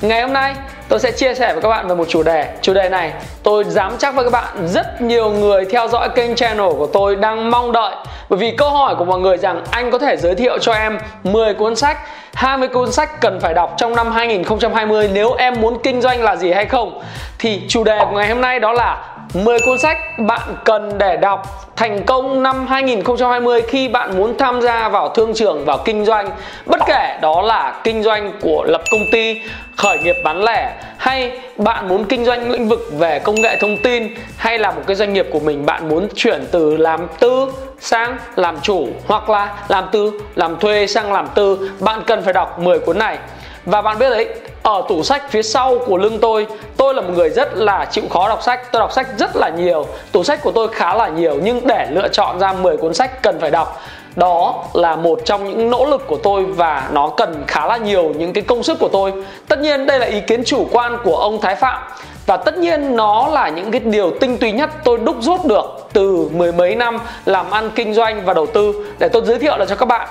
Ngày hôm nay, tôi sẽ chia sẻ với các bạn về một chủ đề. Chủ đề này, tôi dám chắc với các bạn, rất nhiều người theo dõi kênh channel của tôi đang mong đợi. Bởi vì câu hỏi của mọi người rằng, anh có thể giới thiệu cho em 10 cuốn sách 20 cuốn sách cần phải đọc trong năm 2020 nếu em muốn kinh doanh là gì hay không? Thì chủ đề của ngày hôm nay đó là 10 cuốn sách bạn cần để đọc thành công năm 2020 khi bạn muốn tham gia vào thương trường, vào kinh doanh. Bất kể đó là kinh doanh của lập công ty khởi nghiệp bán lẻ hay bạn muốn kinh doanh lĩnh vực về công nghệ thông tin hay là một cái doanh nghiệp của mình bạn muốn chuyển từ làm tư sang làm chủ hoặc là làm tư, làm thuê sang làm tư, bạn cần phải đọc 10 cuốn này. Và bạn biết đấy, ở tủ sách phía sau của lưng tôi tôi là một người rất là chịu khó đọc sách, tôi đọc sách rất là nhiều, tủ sách của tôi khá là nhiều nhưng để lựa chọn ra 10 cuốn sách cần phải đọc đó là một trong những nỗ lực của tôi và nó cần khá là nhiều những cái công sức của tôi. Tất nhiên đây là ý kiến chủ quan của ông thái phạm. Và tất nhiên nó là những cái điều tinh túy nhất tôi đúc rút được từ mười mấy năm làm ăn kinh doanh và đầu tư để tôi giới thiệu lại cho các bạn.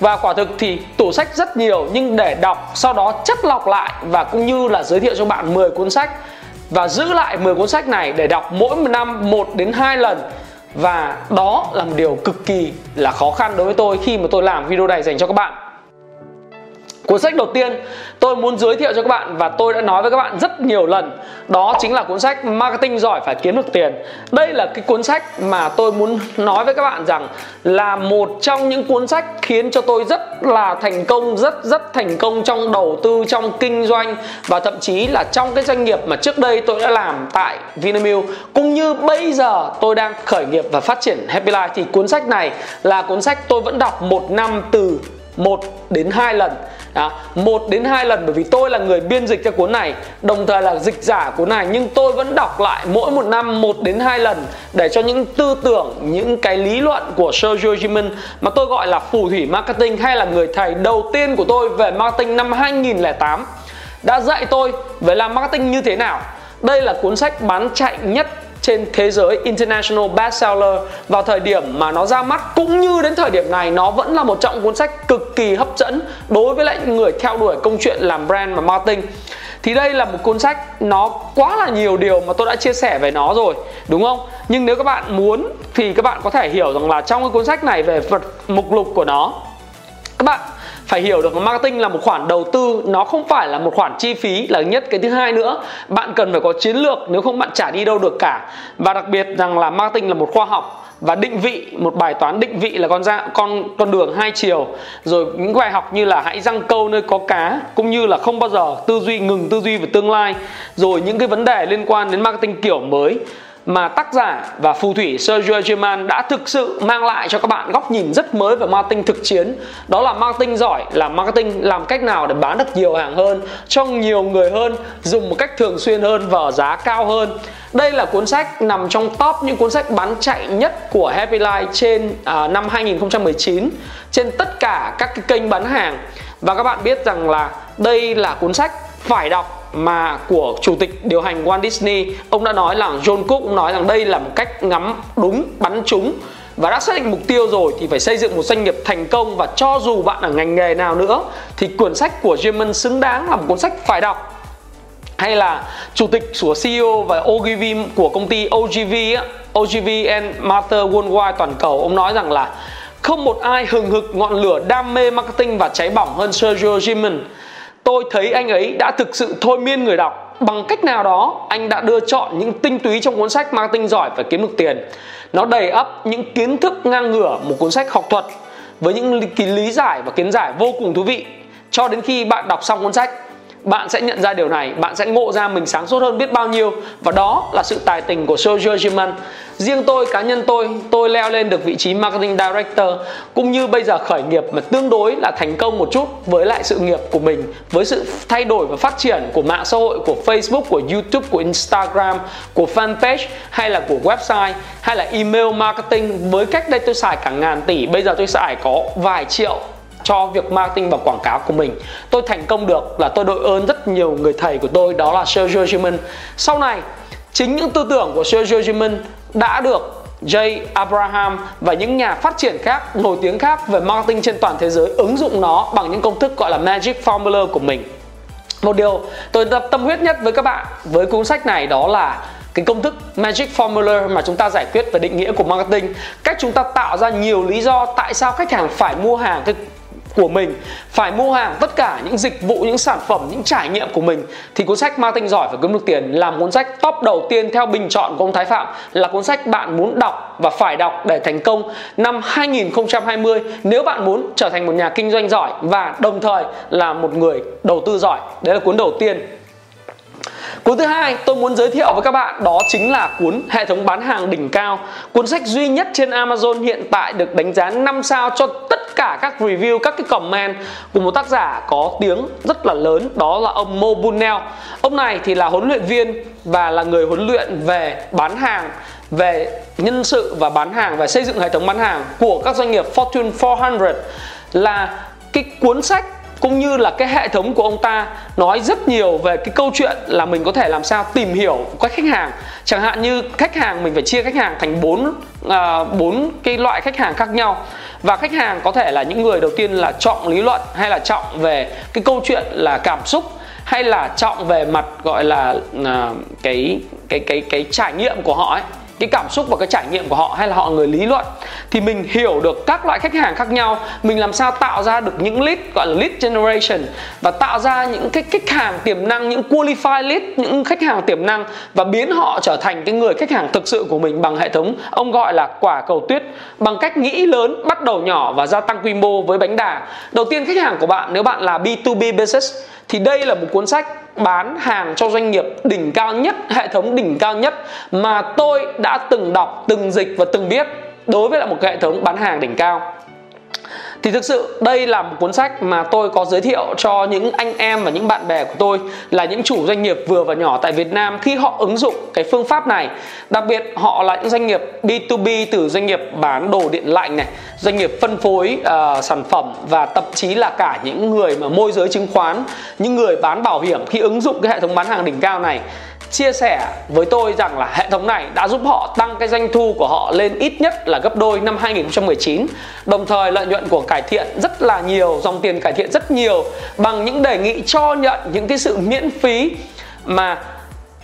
Và quả thực thì tủ sách rất nhiều, nhưng để đọc sau đó chất lọc lại và cũng như là giới thiệu cho bạn 10 cuốn sách và giữ lại 10 cuốn sách này để đọc mỗi một năm 1 đến 2 lần và đó là một điều cực kỳ là khó khăn đối với tôi khi mà tôi làm video này dành cho các bạn. Cuốn sách đầu tiên tôi muốn giới thiệu cho các bạn và tôi đã nói với các bạn rất nhiều lần Đó chính là cuốn sách Marketing giỏi phải kiếm được tiền. Đây là cái cuốn sách mà tôi muốn nói với các bạn rằng Là một trong những cuốn sách khiến cho tôi rất là thành công Rất rất thành công trong đầu tư, trong kinh doanh Và thậm chí là trong cái doanh nghiệp mà trước đây tôi đã làm tại Vinamilk. Cũng như bây giờ tôi đang khởi nghiệp và phát triển Happy Life. Thì cuốn sách này là cuốn sách tôi vẫn đọc một năm từ 1 đến 2 lần đó, một đến hai lần bởi vì tôi là người biên dịch cho cuốn này đồng thời là dịch giả cuốn này nhưng tôi vẫn đọc lại mỗi một năm một đến hai lần để cho những tư tưởng những cái lý luận của Sergio Jimin mà tôi gọi là phù thủy marketing hay là người thầy đầu tiên của tôi về marketing năm 2008 đã dạy tôi về làm marketing như thế nào. Đây là cuốn sách bán chạy nhất trên thế giới, international bestseller, vào thời điểm mà nó ra mắt. Cũng như đến thời điểm này, nó vẫn là một trong cuốn sách cực kỳ hấp dẫn đối với lại người theo đuổi câu chuyện làm brand và marketing. Thì đây là một cuốn sách, nó quá là nhiều điều mà tôi đã chia sẻ về nó rồi, đúng không? Nhưng nếu các bạn muốn thì các bạn có thể hiểu rằng là trong cái cuốn sách này về vật mục lục của nó, các bạn phải hiểu được marketing là một khoản đầu tư, nó không phải là một khoản chi phí là nhất. Cái thứ hai nữa, bạn cần phải có chiến lược, nếu không bạn chả đi đâu được cả. Và đặc biệt rằng là marketing là một khoa học và định vị, một bài toán định vị là con ra con con đường hai chiều. Rồi những bài học như là hãy răng câu nơi có cá, cũng như là không bao giờ tư duy ngừng tư duy về tương lai. Rồi những cái vấn đề liên quan đến marketing kiểu mới mà tác giả và phù thủy Sergio German đã thực sự mang lại cho các bạn góc nhìn rất mới về marketing thực chiến. Đó là marketing giỏi là marketing làm cách nào để bán được nhiều hàng hơn cho nhiều người hơn dùng một cách thường xuyên hơn và giá cao hơn. Đây là cuốn sách nằm trong top những cuốn sách bán chạy nhất của Happy Life trên à, năm 2019 trên tất cả các cái kênh bán hàng. Và các bạn biết rằng là đây là cuốn sách phải đọc mà của chủ tịch điều hành Walt Disney. Ông đã nói là John Cook cũng nói rằng đây là một cách ngắm đúng, bắn trúng. Và đã xác định mục tiêu rồi thì phải xây dựng một doanh nghiệp thành công và cho dù bạn ở ngành nghề nào nữa thì cuốn sách của Jimin xứng đáng là một cuốn sách phải đọc. Hay là chủ tịch của CEO và OGV của công ty OGV OGV and Master Worldwide toàn cầu, ông nói rằng là không một ai hừng hực ngọn lửa đam mê marketing và cháy bỏng hơn Sergio Jimin tôi thấy anh ấy đã thực sự thôi miên người đọc. Bằng cách nào đó, anh đã đưa chọn những tinh túy trong cuốn sách marketing giỏi và kiếm được tiền. Nó đầy ắp những kiến thức ngang ngửa một cuốn sách học thuật với những lý giải và kiến giải vô cùng thú vị. Cho đến khi bạn đọc xong cuốn sách bạn sẽ nhận ra điều này, bạn sẽ ngộ ra mình sáng suốt hơn biết bao nhiêu. Và đó là sự tài tình của Sergio Gilman riêng tôi, cá nhân tôi tôi leo lên được vị trí marketing director, cũng như bây giờ khởi nghiệp mà tương đối là thành công một chút với lại sự nghiệp của mình, với sự thay đổi và phát triển của mạng xã hội, của Facebook, của YouTube, của Instagram, của fanpage, hay là của website, hay là email marketing. Với cách đây tôi xài cả ngàn tỷ, bây giờ tôi xài có vài triệu cho việc marketing và quảng cáo của mình. Tôi thành công được là tôi đội ơn rất nhiều người thầy của tôi, đó là Sergio Gilman sau này, chính những tư tưởng của Sergio Gilman đã được Jay Abraham và những nhà phát triển khác, nổi tiếng khác về marketing trên toàn thế giới ứng dụng nó bằng những công thức gọi là Magic Formula của mình. Một điều tôi tâm huyết nhất với các bạn với cuốn sách này đó là cái công thức Magic Formula mà chúng ta giải quyết về định nghĩa của marketing. Cách chúng ta tạo ra nhiều lý do tại sao khách hàng phải mua hàng, cái của mình, phải mua hàng tất cả những dịch vụ, những sản phẩm, những trải nghiệm của mình, thì cuốn sách marketing giỏi phải kiếm được tiền làm cuốn sách top đầu tiên theo bình chọn của ông Thái Phạm, là cuốn sách bạn muốn đọc và phải đọc để thành công năm 2020 nếu bạn muốn trở thành một nhà kinh doanh giỏi và đồng thời là một người đầu tư giỏi, đấy là cuốn đầu tiên Cuốn thứ hai tôi muốn giới thiệu với các bạn đó chính là cuốn Hệ thống bán hàng đỉnh cao. Cuốn sách duy nhất trên Amazon hiện tại được đánh giá 5 sao cho tất cả các review, các cái comment của một tác giả có tiếng rất là lớn đó là ông Mo Bunnell. Ông này thì là huấn luyện viên và là người huấn luyện về bán hàng về nhân sự và bán hàng và xây dựng hệ thống bán hàng của các doanh nghiệp Fortune 400 là cái cuốn sách cũng như là cái hệ thống của ông ta nói rất nhiều về cái câu chuyện là mình có thể làm sao tìm hiểu các khách hàng. Chẳng hạn như khách hàng mình phải chia khách hàng thành bốn à, bốn cái loại khách hàng khác nhau. Và khách hàng có thể là những người đầu tiên là trọng lý luận hay là trọng về cái câu chuyện là cảm xúc hay là trọng về mặt gọi là à, cái cái cái cái trải nghiệm của họ ấy cái cảm xúc và cái trải nghiệm của họ hay là họ người lý luận, thì mình hiểu được các loại khách hàng khác nhau, mình làm sao tạo ra được những lead, gọi là lead generation và tạo ra những cái khách hàng tiềm năng, những qualified lead, những khách hàng tiềm năng và biến họ trở thành cái người khách hàng thực sự của mình bằng hệ thống ông gọi là quả cầu tuyết, bằng cách nghĩ lớn, bắt đầu nhỏ và gia tăng quy mô với bánh đà. Đầu tiên, khách hàng của bạn, nếu bạn là B2B business thì đây là một cuốn sách bán hàng cho doanh nghiệp đỉnh cao nhất, hệ thống đỉnh cao nhất mà tôi đã từng đọc, từng dịch và từng biết đối với là một hệ thống bán hàng đỉnh cao thì thực sự đây là một cuốn sách mà tôi có giới thiệu cho những anh em và những bạn bè của tôi là những chủ doanh nghiệp vừa và nhỏ tại Việt Nam khi họ ứng dụng cái phương pháp này. Đặc biệt họ là những doanh nghiệp B2B từ doanh nghiệp bán đồ điện lạnh này doanh nghiệp phân phối uh, sản phẩm và thậm chí là cả những người mà môi giới chứng khoán những người bán bảo hiểm khi ứng dụng cái hệ thống bán hàng đỉnh cao này chia sẻ với tôi rằng là hệ thống này đã giúp họ tăng cái doanh thu của họ lên ít nhất là gấp đôi năm 2019 đồng thời lợi nhuận của cải thiện rất là nhiều, dòng tiền cải thiện rất nhiều bằng những đề nghị cho nhận những cái sự miễn phí mà,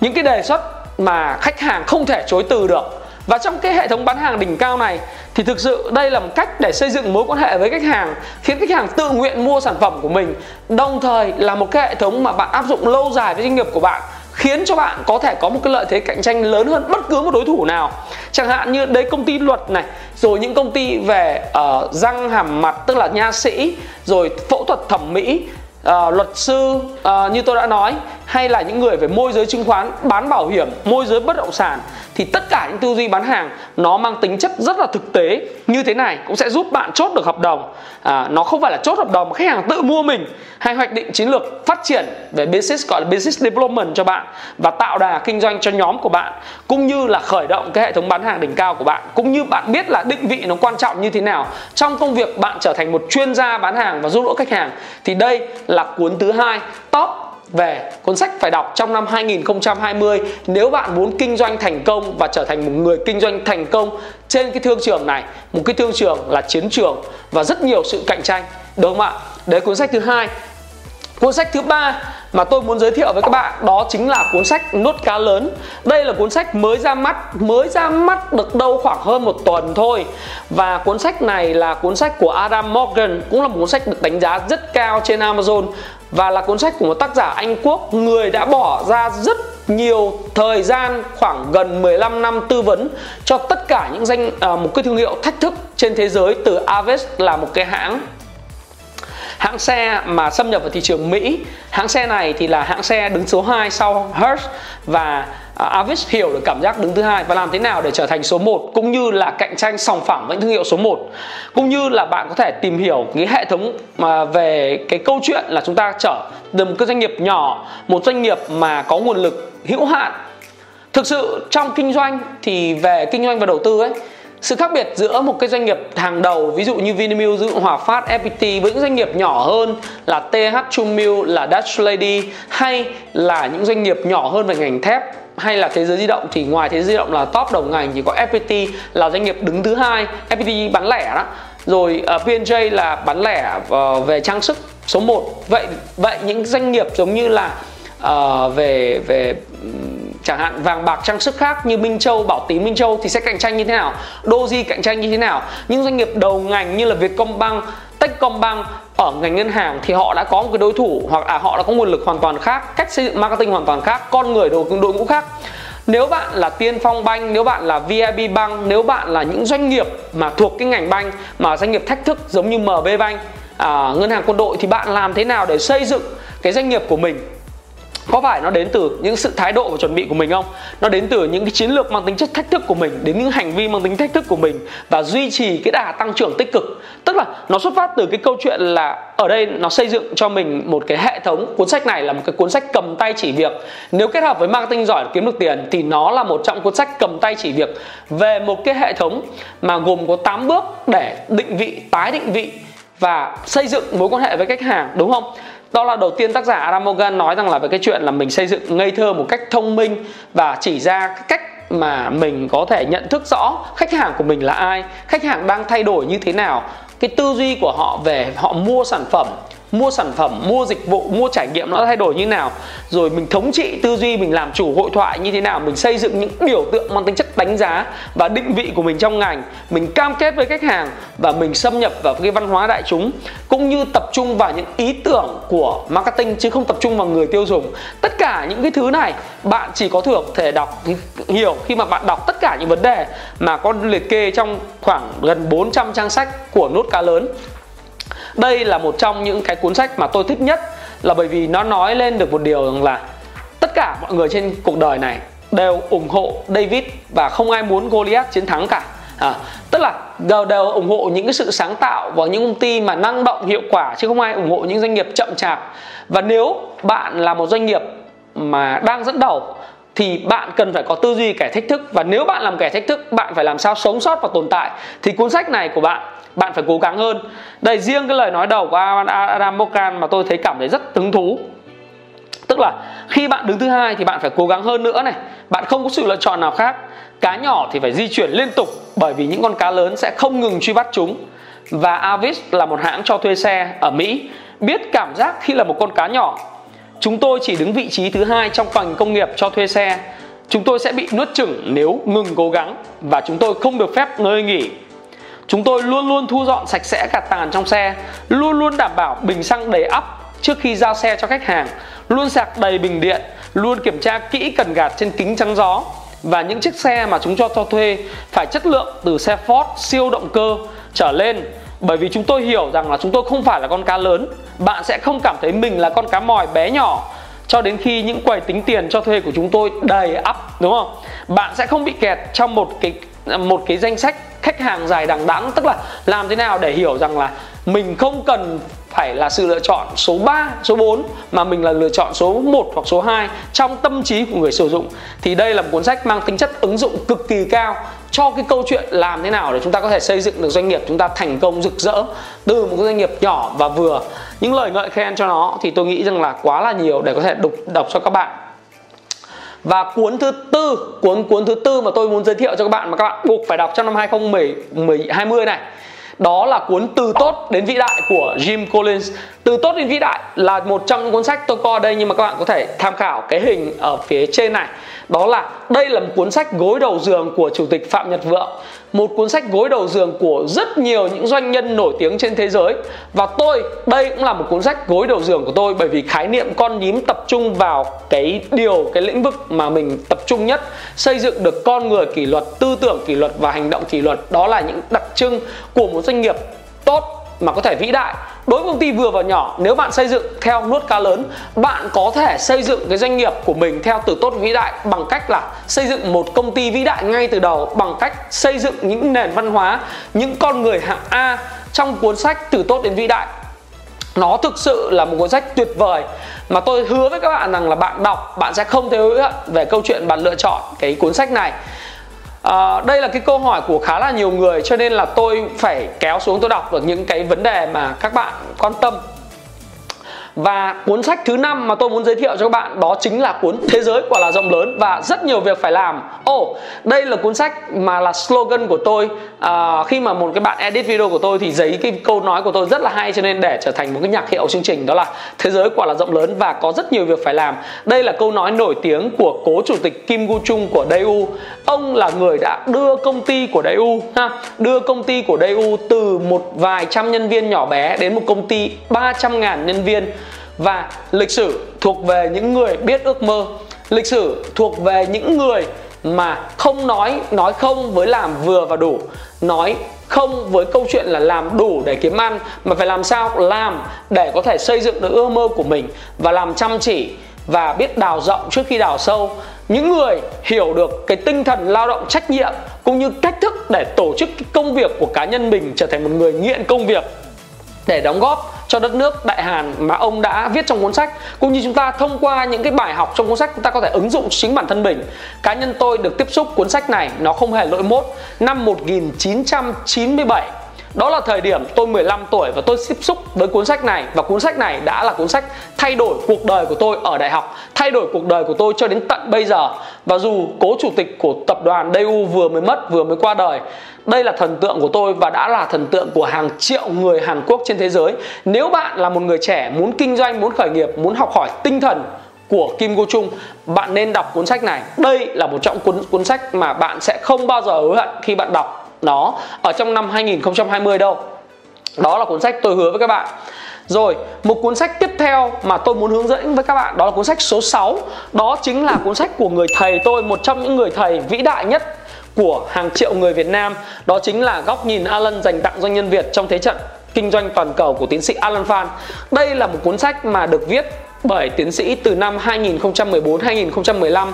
những cái đề xuất mà khách hàng không thể chối từ được. Và trong cái hệ thống bán hàng đỉnh cao này thì thực sự đây là một cách để xây dựng mối quan hệ với khách hàng, khiến khách hàng tự nguyện mua sản phẩm của mình, đồng thời là một cái hệ thống mà bạn áp dụng lâu dài với doanh nghiệp của bạn khiến cho bạn có thể có một cái lợi thế cạnh tranh lớn hơn bất cứ một đối thủ nào. Chẳng hạn như đấy công ty luật này rồi những công ty về uh, răng hàm mặt tức là nha sĩ rồi phẫu thuật thẩm mỹ uh, luật sư uh, như tôi đã nói hay là những người về môi giới chứng khoán bán bảo hiểm môi giới bất động sản thì tất cả những tư duy bán hàng nó mang tính chất rất là thực tế. Như thế này cũng sẽ giúp bạn chốt được hợp đồng. À, nó không phải là chốt hợp đồng mà khách hàng tự mua mình. Hay hoạch định chiến lược phát triển về business gọi là business development cho bạn và tạo đà kinh doanh cho nhóm của bạn cũng như là khởi động cái hệ thống bán hàng đỉnh cao của bạn. Cũng như bạn biết là định vị nó quan trọng như thế nào trong công việc bạn trở thành một chuyên gia bán hàng và giúp đỡ khách hàng thì đây là cuốn thứ hai top về, cuốn sách phải đọc trong năm 2020 nếu bạn muốn kinh doanh thành công và trở thành một người kinh doanh thành công trên cái thương trường này, một cái thương trường là chiến trường và rất nhiều sự cạnh tranh. Đúng không ạ? Đấy, cuốn sách thứ hai. Cuốn sách thứ ba mà tôi muốn giới thiệu với các bạn đó chính là cuốn sách nốt cá lớn. Đây là cuốn sách mới ra mắt mới ra mắt được đâu khoảng hơn một tuần thôi. Và cuốn sách này là cuốn sách của Adam Morgan cũng là một cuốn sách được đánh giá rất cao trên Amazon. Và là cuốn sách của một tác giả Anh Quốc người đã bỏ ra rất nhiều thời gian khoảng gần 15 năm tư vấn cho tất cả những danh uh, một cái thương hiệu thách thức trên thế giới từ Aves là một cái hãng hãng xe mà xâm nhập vào thị trường Mỹ hãng xe này thì là hãng xe đứng số 2 sau Hertz và uh, Avis hiểu được cảm giác đứng thứ hai. Và làm thế nào để trở thành số 1 cũng như là cạnh tranh sòng phẳng với thương hiệu số 1 cũng như là bạn có thể tìm hiểu cái hệ thống mà về cái câu chuyện là chúng ta trở từ một cái doanh nghiệp nhỏ một doanh nghiệp mà có nguồn lực hữu hạn. Thực sự trong kinh doanh thì về kinh doanh và đầu tư ấy sự khác biệt giữa một cái doanh nghiệp hàng đầu ví dụ như Vinamilk, ví dụ Hòa Phát, FPT với những doanh nghiệp nhỏ hơn là TH Chumilk, là Dutch Lady hay là những doanh nghiệp nhỏ hơn về ngành thép hay là thế giới di động thì ngoài thế giới di động là top đầu ngành thì có FPT là doanh nghiệp đứng thứ hai. FPT bán lẻ đó. Rồi ờ, uh, P&J là bán lẻ uh, về trang sức số 1 vậy vậy những doanh nghiệp giống như là uh, về về chẳng hạn vàng bạc trang sức khác như Minh Châu, Bảo Tín, Minh Châu thì sẽ cạnh tranh như thế nào? Doji cạnh tranh như thế nào? Những doanh nghiệp đầu ngành như là Vietcombank, Techcombank ở ngành ngân hàng thì họ đã có một cái đối thủ hoặc là họ đã có nguồn lực hoàn toàn khác, cách xây dựng marketing hoàn toàn khác, con người đội đội ngũ khác. Nếu bạn là Tiên Phong Bank, nếu bạn là VIB Bank, nếu bạn là những doanh nghiệp mà thuộc cái ngành banh mà doanh nghiệp thách thức giống như MB Bank, à, ngân hàng quân đội thì bạn làm thế nào để xây dựng cái doanh nghiệp của mình có phải nó đến từ những sự thái độ và chuẩn bị của mình không? Nó đến từ những cái chiến lược mang tính chất thách thức của mình, đến những hành vi mang tính thách thức của mình và duy trì cái đà tăng trưởng tích cực. Tức là nó xuất phát từ cái câu chuyện là ở đây nó xây dựng cho mình một cái hệ thống cuốn sách này là một cái cuốn sách cầm tay chỉ việc. Nếu kết hợp với marketing giỏi kiếm được tiền thì nó là một trong cuốn sách cầm tay chỉ việc. Về một cái hệ thống mà gồm có 8 bước để định vị, tái định vị và xây dựng mối quan hệ với khách hàng, đúng không? Đó là đầu tiên tác giả Adam Morgan nói rằng là về cái chuyện là mình xây dựng ngây thơ một cách thông minh và chỉ ra cái cách mà mình có thể nhận thức rõ khách hàng của mình là ai, khách hàng đang thay đổi như thế nào, cái tư duy của họ về họ mua sản phẩm mua sản phẩm, mua dịch vụ, mua trải nghiệm nó thay đổi như nào, rồi mình thống trị tư duy, mình làm chủ hội thoại như thế nào, mình xây dựng những biểu tượng mang tính chất đánh giá và định vị của mình trong ngành, mình cam kết với khách hàng và mình xâm nhập vào cái văn hóa đại chúng, cũng như tập trung vào những ý tưởng của marketing chứ không tập trung vào người tiêu dùng. Tất cả những cái thứ này bạn chỉ có thưởng thể đọc, hiểu khi mà bạn đọc tất cả những vấn đề mà có liệt kê trong khoảng gần 400 trang sách của nốt cá lớn đây là một trong những cái cuốn sách mà tôi thích nhất là bởi vì nó nói lên được một điều rằng là tất cả mọi người trên cuộc đời này đều ủng hộ David và không ai muốn Goliath chiến thắng cả. À, tức là đều, đều ủng hộ những cái sự sáng tạo và những công ty mà năng động hiệu quả chứ không ai ủng hộ những doanh nghiệp chậm chạp. Và nếu bạn là một doanh nghiệp mà đang dẫn đầu thì bạn cần phải có tư duy kẻ thách thức. Và nếu bạn làm kẻ thách thức bạn phải làm sao sống sót và tồn tại. Thì cuốn sách này của bạn bạn phải cố gắng hơn. Đây, riêng cái lời nói đầu của Adam Mokan mà tôi thấy cảm thấy rất hứng thú. Tức là khi bạn đứng thứ hai thì bạn phải cố gắng hơn nữa này. Bạn không có sự lựa chọn nào khác. Cá nhỏ thì phải di chuyển liên tục bởi vì những con cá lớn sẽ không ngừng truy bắt chúng. Và Avis là một hãng cho thuê xe ở Mỹ. Biết cảm giác khi là một con cá nhỏ. Chúng tôi chỉ đứng vị trí thứ hai trong ngành công nghiệp cho thuê xe. Chúng tôi sẽ bị nuốt chửng nếu ngừng cố gắng và chúng tôi không được phép ngơi nghỉ. Chúng tôi luôn luôn thu dọn sạch sẽ cả tàn trong xe, luôn luôn đảm bảo bình xăng đầy ắp trước khi giao xe cho khách hàng, luôn sạc đầy bình điện, luôn kiểm tra kỹ cần gạt trên kính chắn gió. Và những chiếc xe mà chúng cho cho thuê phải chất lượng từ xe Ford siêu động cơ trở lên. Bởi vì chúng tôi hiểu rằng là chúng tôi không phải là con cá lớn bạn sẽ không cảm thấy mình là con cá mòi bé nhỏ. Cho đến khi những quầy tính tiền cho thuê của chúng tôi đầy ắp đúng không? Bạn sẽ không bị kẹt trong một cái một cái danh sách khách hàng dài đằng đẵng tức là làm thế nào để hiểu rằng là mình không cần phải là sự lựa chọn số 3, số 4 mà mình là lựa chọn số 1 hoặc số 2 trong tâm trí của người sử dụng. Thì đây là một cuốn sách mang tính chất ứng dụng cực kỳ cao cho cái câu chuyện làm thế nào để chúng ta có thể xây dựng được doanh nghiệp chúng ta thành công rực rỡ từ một cái doanh nghiệp nhỏ và vừa. Những lời ngợi khen cho nó thì tôi nghĩ rằng là quá là nhiều để có thể đọc đọc cho các bạn và cuốn thứ tư, cuốn cuốn thứ tư mà tôi muốn giới thiệu cho các bạn mà các bạn buộc phải đọc trong năm 2020 này. Đó là cuốn từ tốt đến vĩ đại của Jim Collins. Từ tốt đến vĩ đại là một trong những cuốn sách tôi coi đây nhưng mà các bạn có thể tham khảo cái hình ở phía trên này. Đó là đây là một cuốn sách gối đầu giường của chủ tịch Phạm Nhật Vượng một cuốn sách gối đầu giường của rất nhiều những doanh nhân nổi tiếng trên thế giới. Và tôi, đây cũng là một cuốn sách gối đầu giường của tôi bởi vì khái niệm con nhím tập trung vào cái điều, cái lĩnh vực mà mình tập trung nhất. Xây dựng được con người kỷ luật, tư tưởng kỷ luật và hành động kỷ luật. Đó là những đặc trưng của một doanh nghiệp tốt mà có thể vĩ đại. Đối với công ty vừa và nhỏ, nếu bạn xây dựng theo nuốt cá lớn, bạn có thể xây dựng cái doanh nghiệp của mình theo từ tốt vĩ đại bằng cách là xây dựng một công ty vĩ đại ngay từ đầu, bằng cách xây dựng những nền văn hóa, những con người hạng A trong cuốn sách từ tốt đến vĩ đại. Nó thực sự là một cuốn sách tuyệt vời mà tôi hứa với các bạn rằng là bạn đọc, bạn sẽ không thấy hối hận về câu chuyện bạn lựa chọn cái cuốn sách này à, đây là cái câu hỏi của khá là nhiều người cho nên là tôi phải kéo xuống tôi đọc được những cái vấn đề mà các bạn quan tâm và cuốn sách thứ năm mà tôi muốn giới thiệu cho các bạn đó chính là cuốn Thế giới quả là rộng lớn và rất nhiều việc phải làm. Ồ, oh, đây là cuốn sách mà là slogan của tôi à, khi mà một cái bạn edit video của tôi thì giấy cái câu nói của tôi rất là hay cho nên để trở thành một cái nhạc hiệu chương trình đó là Thế giới quả là rộng lớn và có rất nhiều việc phải làm. Đây là câu nói nổi tiếng của cố chủ tịch Kim Gu Chung của Daewoo. Ông là người đã đưa công ty của Daewoo ha, đưa công ty của Daewoo từ một vài trăm nhân viên nhỏ bé đến một công ty 300 ngàn nhân viên và lịch sử thuộc về những người biết ước mơ. Lịch sử thuộc về những người mà không nói nói không với làm vừa và đủ. Nói không với câu chuyện là làm đủ để kiếm ăn, mà phải làm sao làm để có thể xây dựng được ước mơ của mình và làm chăm chỉ và biết đào rộng trước khi đào sâu. Những người hiểu được cái tinh thần lao động trách nhiệm cũng như cách thức để tổ chức công việc của cá nhân mình trở thành một người nghiện công việc để đóng góp cho đất nước Đại Hàn mà ông đã viết trong cuốn sách. Cũng như chúng ta thông qua những cái bài học trong cuốn sách, chúng ta có thể ứng dụng chính bản thân mình. Cá nhân tôi được tiếp xúc cuốn sách này, nó không hề lỗi mốt. Năm 1997 đó là thời điểm tôi 15 tuổi và tôi tiếp xúc với cuốn sách này và cuốn sách này đã là cuốn sách thay đổi cuộc đời của tôi ở đại học, thay đổi cuộc đời của tôi cho đến tận bây giờ. Và dù cố chủ tịch của tập đoàn Daewoo vừa mới mất, vừa mới qua đời, đây là thần tượng của tôi và đã là thần tượng của hàng triệu người Hàn Quốc trên thế giới. Nếu bạn là một người trẻ muốn kinh doanh, muốn khởi nghiệp, muốn học hỏi tinh thần của Kim Go Chung, bạn nên đọc cuốn sách này. Đây là một trong cuốn cuốn sách mà bạn sẽ không bao giờ hối hận khi bạn đọc nó ở trong năm 2020 đâu. Đó là cuốn sách tôi hứa với các bạn. Rồi, một cuốn sách tiếp theo mà tôi muốn hướng dẫn với các bạn đó là cuốn sách số 6 Đó chính là cuốn sách của người thầy tôi, một trong những người thầy vĩ đại nhất của hàng triệu người Việt Nam. Đó chính là Góc nhìn Alan dành tặng doanh nhân Việt trong thế trận kinh doanh toàn cầu của tiến sĩ Alan Phan. Đây là một cuốn sách mà được viết bởi tiến sĩ từ năm 2014-2015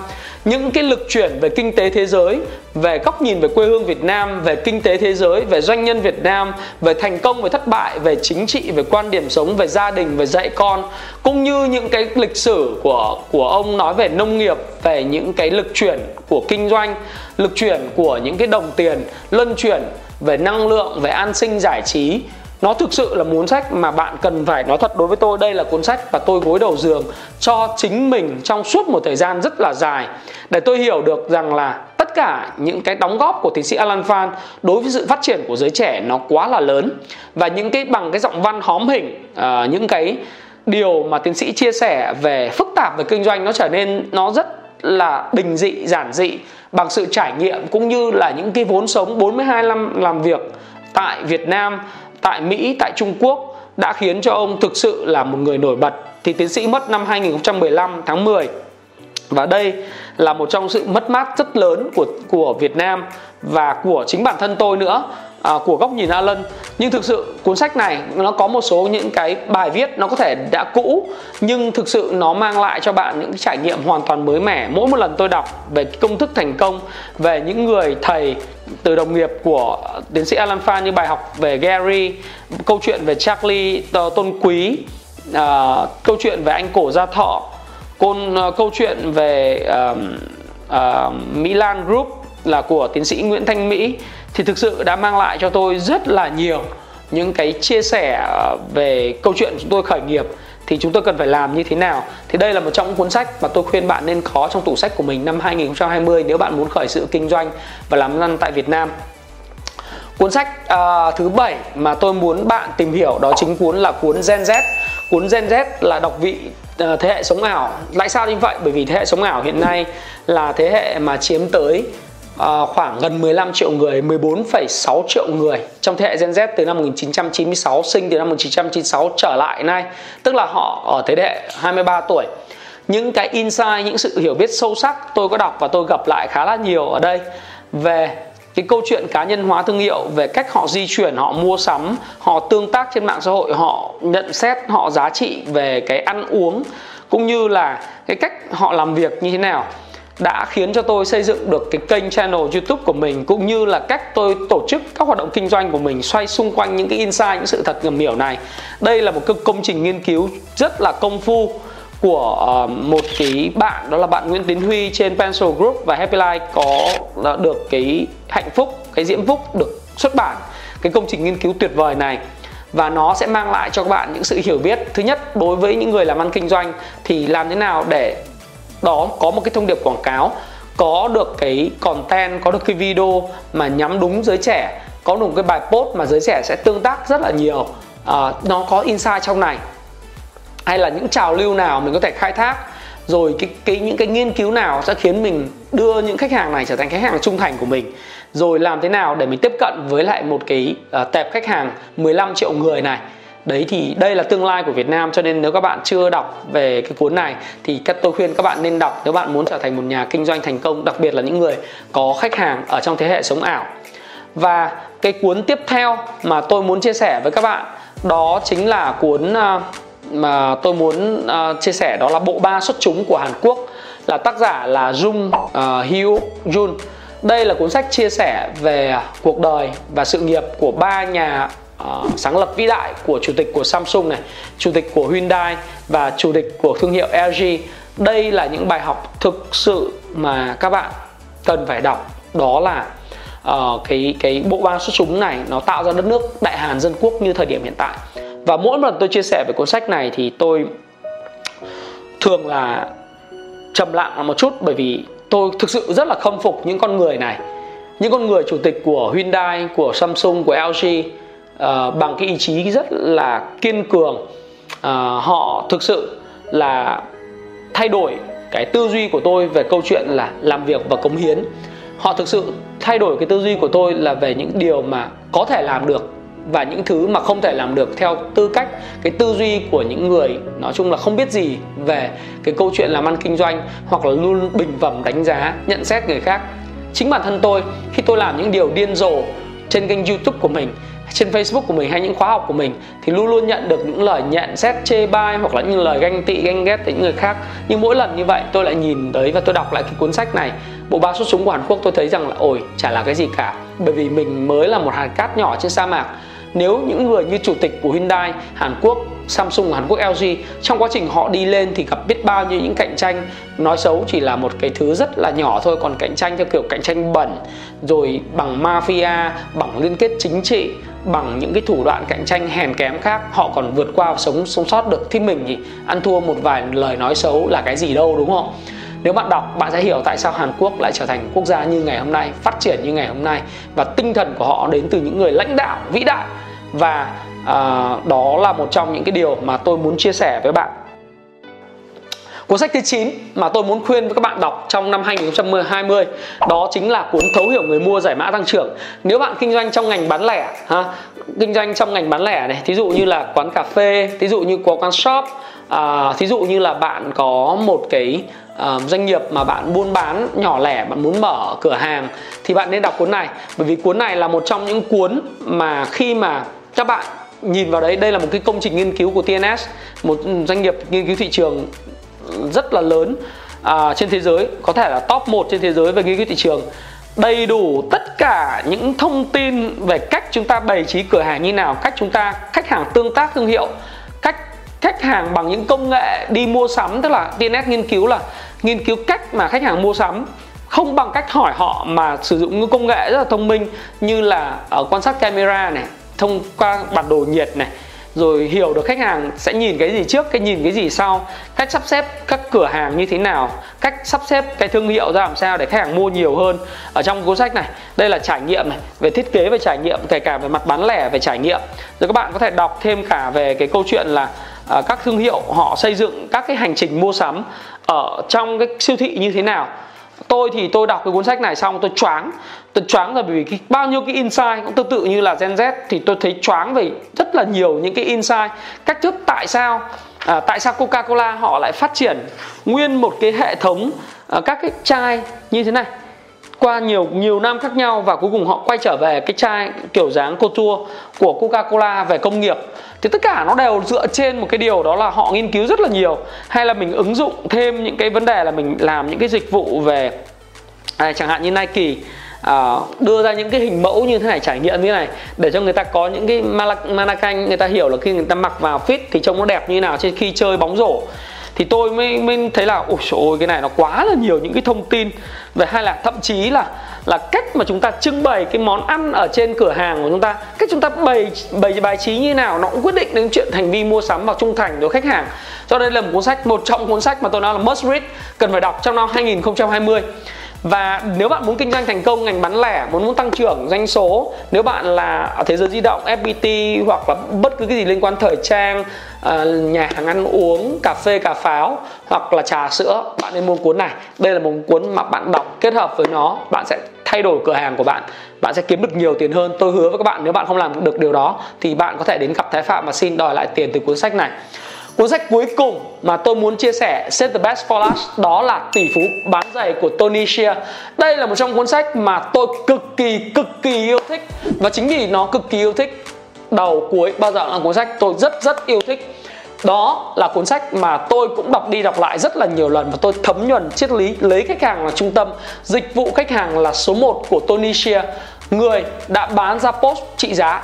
những cái lực chuyển về kinh tế thế giới, về góc nhìn về quê hương Việt Nam, về kinh tế thế giới, về doanh nhân Việt Nam, về thành công, về thất bại, về chính trị, về quan điểm sống, về gia đình, về dạy con, cũng như những cái lịch sử của của ông nói về nông nghiệp, về những cái lực chuyển của kinh doanh, lực chuyển của những cái đồng tiền, luân chuyển về năng lượng, về an sinh giải trí nó thực sự là cuốn sách mà bạn cần phải nói thật đối với tôi. Đây là cuốn sách và tôi gối đầu giường cho chính mình trong suốt một thời gian rất là dài. Để tôi hiểu được rằng là tất cả những cái đóng góp của tiến sĩ Alan Phan đối với sự phát triển của giới trẻ nó quá là lớn. Và những cái bằng cái giọng văn hóm hình uh, những cái điều mà tiến sĩ chia sẻ về phức tạp về kinh doanh nó trở nên nó rất là bình dị giản dị bằng sự trải nghiệm cũng như là những cái vốn sống 42 năm làm việc tại Việt Nam tại Mỹ, tại Trung Quốc đã khiến cho ông thực sự là một người nổi bật. Thì tiến sĩ mất năm 2015 tháng 10 và đây là một trong sự mất mát rất lớn của của Việt Nam và của chính bản thân tôi nữa à, của góc nhìn Alan. Nhưng thực sự cuốn sách này nó có một số những cái bài viết nó có thể đã cũ nhưng thực sự nó mang lại cho bạn những trải nghiệm hoàn toàn mới mẻ. Mỗi một lần tôi đọc về công thức thành công về những người thầy từ đồng nghiệp của tiến sĩ Alan Phan như bài học về Gary câu chuyện về Charlie Tôn Quý à, câu chuyện về anh cổ gia thọ côn uh, câu chuyện về uh, uh, Milan Group là của tiến sĩ Nguyễn Thanh Mỹ thì thực sự đã mang lại cho tôi rất là nhiều những cái chia sẻ ờ, về câu chuyện chúng tôi khởi nghiệp. Thì chúng tôi cần phải làm như thế nào? Thì đây là một trong những cuốn sách mà tôi khuyên bạn nên có trong tủ sách của mình năm 2020 nếu bạn muốn khởi sự kinh doanh và làm ăn tại Việt Nam. Cuốn sách uh, thứ bảy mà tôi muốn bạn tìm hiểu đó chính cuốn là cuốn Gen Z. Cuốn Gen Z là đọc vị uh, thế hệ sống ảo. Tại sao như vậy? Bởi vì thế hệ sống ảo hiện nay là thế hệ mà chiếm tới Ờ, khoảng gần 15 triệu người, 14,6 triệu người trong thế hệ Gen Z từ năm 1996 sinh từ năm 1996 trở lại nay, tức là họ ở thế hệ 23 tuổi. Những cái insight, những sự hiểu biết sâu sắc tôi có đọc và tôi gặp lại khá là nhiều ở đây về cái câu chuyện cá nhân hóa thương hiệu về cách họ di chuyển họ mua sắm họ tương tác trên mạng xã hội họ nhận xét họ giá trị về cái ăn uống cũng như là cái cách họ làm việc như thế nào đã khiến cho tôi xây dựng được cái kênh channel YouTube của mình cũng như là cách tôi tổ chức các hoạt động kinh doanh của mình xoay xung quanh những cái insight những sự thật ngầm hiểu này. Đây là một cái công trình nghiên cứu rất là công phu của ờ, một cái bạn đó là bạn Nguyễn Tiến Huy trên Pencil Group và Happy Life có ờ, được cái hạnh phúc, cái diễm phúc được xuất bản cái công trình nghiên cứu tuyệt vời này và nó sẽ mang lại cho các bạn những sự hiểu biết thứ nhất đối với những người làm ăn kinh doanh thì làm thế nào để đó có một cái thông điệp quảng cáo có được cái content có được cái video mà nhắm đúng giới trẻ có được cái bài post mà giới trẻ sẽ tương tác rất là nhiều. À, nó có insight trong này. Hay là những trào lưu nào mình có thể khai thác rồi cái cái những cái nghiên cứu nào sẽ khiến mình đưa những khách hàng này trở thành khách hàng trung thành của mình. Rồi làm thế nào để mình tiếp cận với lại một cái uh, tệp khách hàng 15 triệu người này đấy thì đây là tương lai của Việt Nam cho nên nếu các bạn chưa đọc về cái cuốn này thì các tôi khuyên các bạn nên đọc nếu bạn muốn trở thành một nhà kinh doanh thành công đặc biệt là những người có khách hàng ở trong thế hệ sống ảo. Và cái cuốn tiếp theo mà tôi muốn chia sẻ với các bạn đó chính là cuốn à, mà tôi muốn à, chia sẻ đó là bộ ba xuất chúng của Hàn Quốc là tác giả là Jung à, uh, Hyuk Jun. Đây là cuốn sách chia sẻ về cuộc đời và sự nghiệp của ba nhà uh, sáng lập vĩ đại của chủ tịch của Samsung này, chủ tịch của Hyundai và chủ tịch của thương hiệu LG. Đây là những bài học thực sự mà các bạn cần phải đọc. Đó là uh, cái cái bộ ba xuất chúng này nó tạo ra đất nước Đại Hàn dân quốc như thời điểm hiện tại. Và mỗi lần tôi chia sẻ về cuốn sách này thì tôi thường là trầm lặng một chút bởi vì tôi thực sự rất là khâm phục những con người này những con người chủ tịch của Hyundai, của Samsung, của LG uh, bằng cái ý chí rất là kiên cường uh, họ thực sự là thay đổi cái tư duy của tôi về câu chuyện là làm việc và cống hiến. Họ thực sự thay đổi cái tư duy của tôi là về những điều mà có thể làm được và những thứ mà không thể làm được theo tư cách cái tư duy của những người nói chung là không biết gì về cái câu chuyện làm ăn kinh doanh hoặc là luôn bình phẩm đánh giá nhận xét người khác. Chính bản thân tôi khi tôi làm những điều điên rồ trên kênh youtube của mình trên Facebook của mình hay những khóa học của mình thì luôn luôn nhận được những lời nhận xét chê bai hoặc là những lời ganh tị, ganh ghét từ những người khác. Nhưng mỗi lần như vậy tôi lại nhìn tới và tôi đọc lại cái cuốn sách này. Bộ ba xuất súng của Hàn Quốc tôi thấy rằng là, ôi, chả là cái gì cả. Bởi vì mình mới là một hạt cát nhỏ trên sa mạc. Nếu những người như chủ tịch của Hyundai Hàn Quốc Samsung Hàn Quốc LG trong quá trình họ đi lên thì gặp biết bao nhiêu những cạnh tranh. Nói xấu chỉ là một cái thứ rất là nhỏ thôi, còn cạnh tranh theo kiểu cạnh tranh bẩn, rồi bằng mafia, bằng liên kết chính trị, bằng những cái thủ đoạn cạnh tranh hèn kém khác. Họ còn vượt qua sống sống sót được. Thì mình thì ăn thua một vài lời nói xấu là cái gì đâu, đúng không? Nếu bạn đọc, bạn sẽ hiểu tại sao Hàn Quốc lại trở thành quốc gia như ngày hôm nay, phát triển như ngày hôm nay. Và tinh thần của họ đến từ những người lãnh đạo vĩ đại và à, đó là một trong những cái điều mà tôi muốn chia sẻ với bạn Cuốn sách thứ 9 mà tôi muốn khuyên với các bạn đọc trong năm 2020 đó chính là cuốn Thấu hiểu người mua giải mã tăng trưởng. Nếu bạn kinh doanh trong ngành bán lẻ ha, kinh doanh trong ngành bán lẻ này, thí dụ như là quán cà phê, thí dụ như có quán shop, à, thí dụ như là bạn có một cái à, doanh nghiệp mà bạn buôn bán nhỏ lẻ bạn muốn mở cửa hàng thì bạn nên đọc cuốn này bởi vì cuốn này là một trong những cuốn mà khi mà các bạn nhìn vào đấy đây là một cái công trình nghiên cứu của TNS một doanh nghiệp nghiên cứu thị trường rất là lớn à, trên thế giới có thể là top 1 trên thế giới về nghiên cứu thị trường. Đầy đủ tất cả những thông tin về cách chúng ta bày trí cửa hàng như nào cách chúng ta khách hàng tương tác thương hiệu cách khách hàng bằng những công nghệ đi mua sắm. Tức là TNS nghiên cứu là nghiên cứu cách mà khách hàng mua sắm không bằng cách hỏi họ mà sử dụng những công nghệ rất là thông minh như là ở quan sát camera này thông qua bản đồ nhiệt này rồi hiểu được khách hàng sẽ nhìn cái gì trước cái nhìn cái gì sau cách sắp xếp các cửa hàng như thế nào cách sắp xếp cái thương hiệu ra làm sao để khách hàng mua nhiều hơn. Ở trong cuốn sách này đây là trải nghiệm này về thiết kế về trải nghiệm kể cả về mặt bán lẻ về trải nghiệm. Rồi các bạn có thể đọc thêm cả về cái câu chuyện là uh, các thương hiệu họ xây dựng các cái hành trình mua sắm ở trong cái siêu thị như thế nào tôi thì tôi đọc cái cuốn sách này xong tôi choáng. Tôi choáng rồi bởi vì cái, bao nhiêu cái insight cũng tương tự như là Gen Z. Thì tôi thấy choáng về rất là nhiều những cái insight. Cách thức tại sao à, tại sao Coca-Cola họ lại phát triển nguyên một cái hệ thống à, các cái chai như thế này. Qua nhiều nhiều năm khác nhau và cuối cùng họ quay trở về cái chai kiểu dáng couture của Coca-Cola về công nghiệp thì tất cả nó đều dựa trên một cái điều đó là họ nghiên cứu rất là nhiều hay là mình ứng dụng thêm những cái vấn đề là mình làm những cái dịch vụ về à, chẳng hạn như Nike à, đưa ra những cái hình mẫu như thế này trải nghiệm như thế này để cho người ta có những cái mannequin người ta hiểu là khi người ta mặc vào fit thì trông nó đẹp như nào trên khi chơi bóng rổ. Thì tôi mới mới thấy là ôi trời ơi cái này nó quá là nhiều những cái thông tin về hay là thậm chí là là cách mà chúng ta trưng bày cái món ăn ở trên cửa hàng của chúng ta. Cách chúng ta bày bày bài trí như nào, nó cũng quyết định đến chuyện hành vi mua sắm và trung thành đối khách hàng. Cho nên là một cuốn sách, một trong cuốn sách mà tôi nói là must read, cần phải đọc trong năm 2020 và nếu bạn muốn kinh doanh thành công, ngành bán lẻ, muốn muốn tăng trưởng doanh số, nếu bạn là ở thế giới di động fpt hoặc là bất cứ cái gì liên quan thời trang ờ, nhà hàng ăn uống, cà phê, cà pháo hoặc là trà sữa, bạn nên mua cuốn này. Đây là một cuốn mà bạn đọc kết hợp với nó, bạn sẽ thay đổi cửa hàng của bạn. Bạn sẽ kiếm được nhiều tiền hơn. Tôi hứa với các bạn, nếu bạn không làm được điều đó, thì bạn có thể đến gặp thái phạm và xin đòi lại tiền từ cuốn sách này. Cuốn sách cuối cùng mà tôi muốn chia sẻ, Save the best for last, đó là Tỷ phú bán giày của Tony Shea. Đây là một trong cuốn sách mà tôi cực kỳ cực kỳ yêu thích. Và chính vì nó cực kỳ yêu thích đầu cuối, bao giờ là cuốn sách tôi rất rất yêu thích. Đó là cuốn sách mà tôi cũng đọc đi đọc lại rất là nhiều lần và tôi thấm nhuần triết lý lấy khách hàng là trung tâm, dịch vụ khách hàng là số 1 của Tony Shea người đã bán ra post trị giá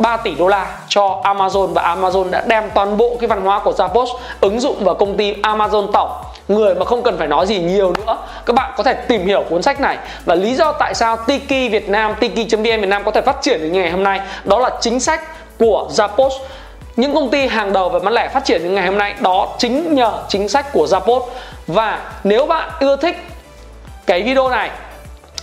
3 tỷ đô la cho Amazon và Amazon đã đem toàn bộ cái văn hóa của Zappos ứng dụng vào công ty Amazon tổng người mà không cần phải nói gì nhiều nữa. Các bạn có thể tìm hiểu cuốn sách này và lý do tại sao Tiki Việt Nam, Tiki.vn Việt Nam có thể phát triển đến ngày hôm nay. Đó là chính sách của Zappos. Những công ty hàng đầu về bán lẻ phát triển đến ngày hôm nay, đó chính nhờ chính sách của Zappos. Và nếu bạn ưa thích cái video này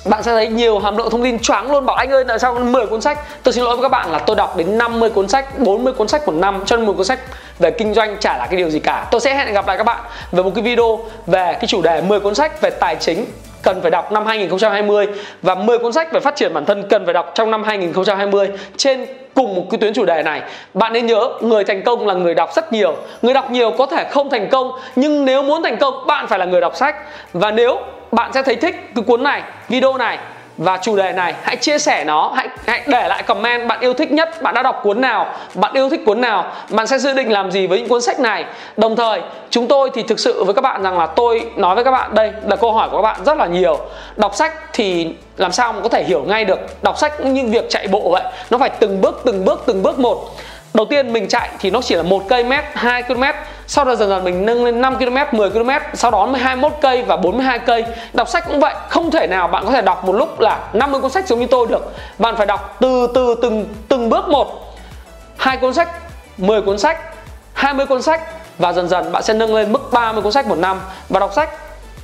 bạn sẽ thấy nhiều hàm lượng thông tin choáng luôn. Bảo anh ơi, tại sao 10 cuốn sách? Tôi xin lỗi với các bạn là tôi đọc đến 50 cuốn sách 40 cuốn sách một năm, cho nên một cuốn sách về kinh doanh chả là cái điều gì cả. Tôi sẽ hẹn gặp lại các bạn về một cái video về cái chủ đề 10 cuốn sách về tài chính cần phải đọc năm 2020 và 10 cuốn sách về phát triển bản thân cần phải đọc trong năm 2020 trên cùng một cái tuyến chủ đề này, bạn nên nhớ người thành công là người đọc rất nhiều. Người đọc nhiều có thể không thành công, nhưng nếu muốn thành công, bạn phải là người đọc sách. Và nếu bạn sẽ thấy thích cái cuốn này, video này và chủ đề này. Hãy chia sẻ nó, hãy hãy để lại comment bạn yêu thích nhất, bạn đã đọc cuốn nào, bạn yêu thích cuốn nào, bạn sẽ dự định làm gì với những cuốn sách này. Đồng thời, chúng tôi thì thực sự với các bạn rằng là tôi nói với các bạn đây là câu hỏi của các bạn rất là nhiều. Đọc sách thì làm sao mà có thể hiểu ngay được? Đọc sách cũng như việc chạy bộ vậy, nó phải từng bước từng bước từng bước một đầu tiên mình chạy thì nó chỉ là một cây mét 2 km, sau đó dần dần mình nâng lên 5 km 10 km, sau đó mới 21 cây và 42 cây. Đọc sách cũng vậy, không thể nào bạn có thể đọc một lúc là 50 cuốn sách giống như tôi được. Bạn phải đọc từ từ, từng từng bước một. Hai cuốn sách 10 cuốn sách 20 cuốn sách và dần dần bạn sẽ nâng lên mức 30 cuốn sách một năm. Và đọc sách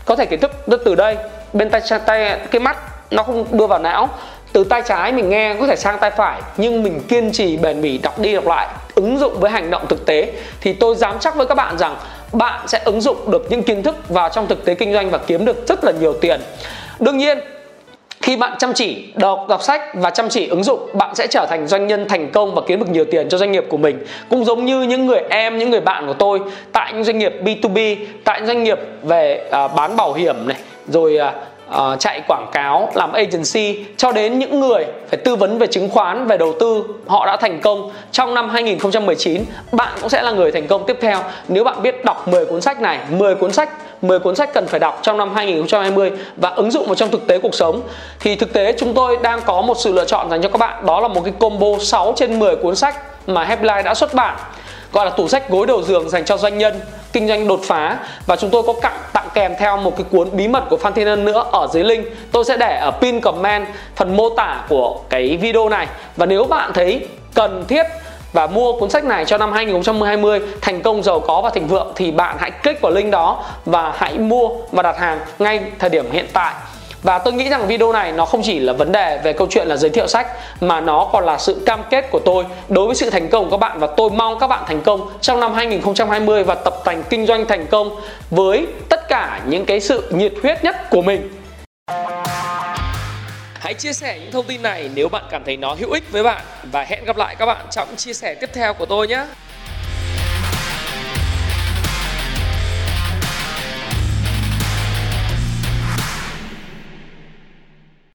có thể kiến thức từ đây. Bên tay tay, cái mắt nó không đưa vào não từ tay trái mình nghe có thể sang tay phải nhưng mình kiên trì bền bỉ đọc đi đọc lại ứng dụng với hành động thực tế. Thì tôi dám chắc với các bạn rằng bạn sẽ ứng dụng được những kiến thức vào trong thực tế kinh doanh và kiếm được rất là nhiều tiền. Đương nhiên khi bạn chăm chỉ đọc đọc sách và chăm chỉ ứng dụng bạn sẽ trở thành doanh nhân thành công và kiếm được nhiều tiền cho doanh nghiệp của mình. Cũng giống như những người em những người bạn của tôi tại những doanh nghiệp B2B tại những doanh nghiệp về à, bán bảo hiểm này rồi à, uh, chạy quảng cáo làm agency cho đến những người phải tư vấn về chứng khoán về đầu tư họ đã thành công. Trong năm 2019 bạn cũng sẽ là người thành công tiếp theo. Nếu bạn biết đọc 10 cuốn sách này 10 cuốn sách 10 cuốn sách cần phải đọc trong năm 2020 và ứng dụng vào trong thực tế cuộc sống thì thực tế chúng tôi đang có một sự lựa chọn dành cho các bạn. Đó là một cái combo 6 trên 10 cuốn sách mà Headline đã xuất bản gọi là tủ sách gối đầu giường dành cho doanh nhân kinh doanh đột phá. Và chúng tôi có tặng tặng kèm theo một cái cuốn bí mật của Phan Thiên Ân nữa ở dưới link. Tôi sẽ để ở pin comment phần mô tả của cái video này. Và nếu bạn thấy cần thiết và mua cuốn sách này cho năm 2020 thành công, giàu có và thịnh vượng thì bạn hãy click vào link đó và hãy mua và đặt hàng ngay thời điểm hiện tại và tôi nghĩ rằng video này nó không chỉ là vấn đề về câu chuyện là giới thiệu sách, mà nó còn là sự cam kết của tôi đối với sự thành công của các bạn và tôi mong các bạn thành công trong năm 2020 và tập thành, kinh doanh thành công với tất cả những cái sự nhiệt huyết nhất của mình. Hãy chia sẻ những thông tin này nếu bạn cảm thấy nó hữu ích với bạn và hẹn gặp lại các bạn trong chia sẻ tiếp theo của tôi nhé.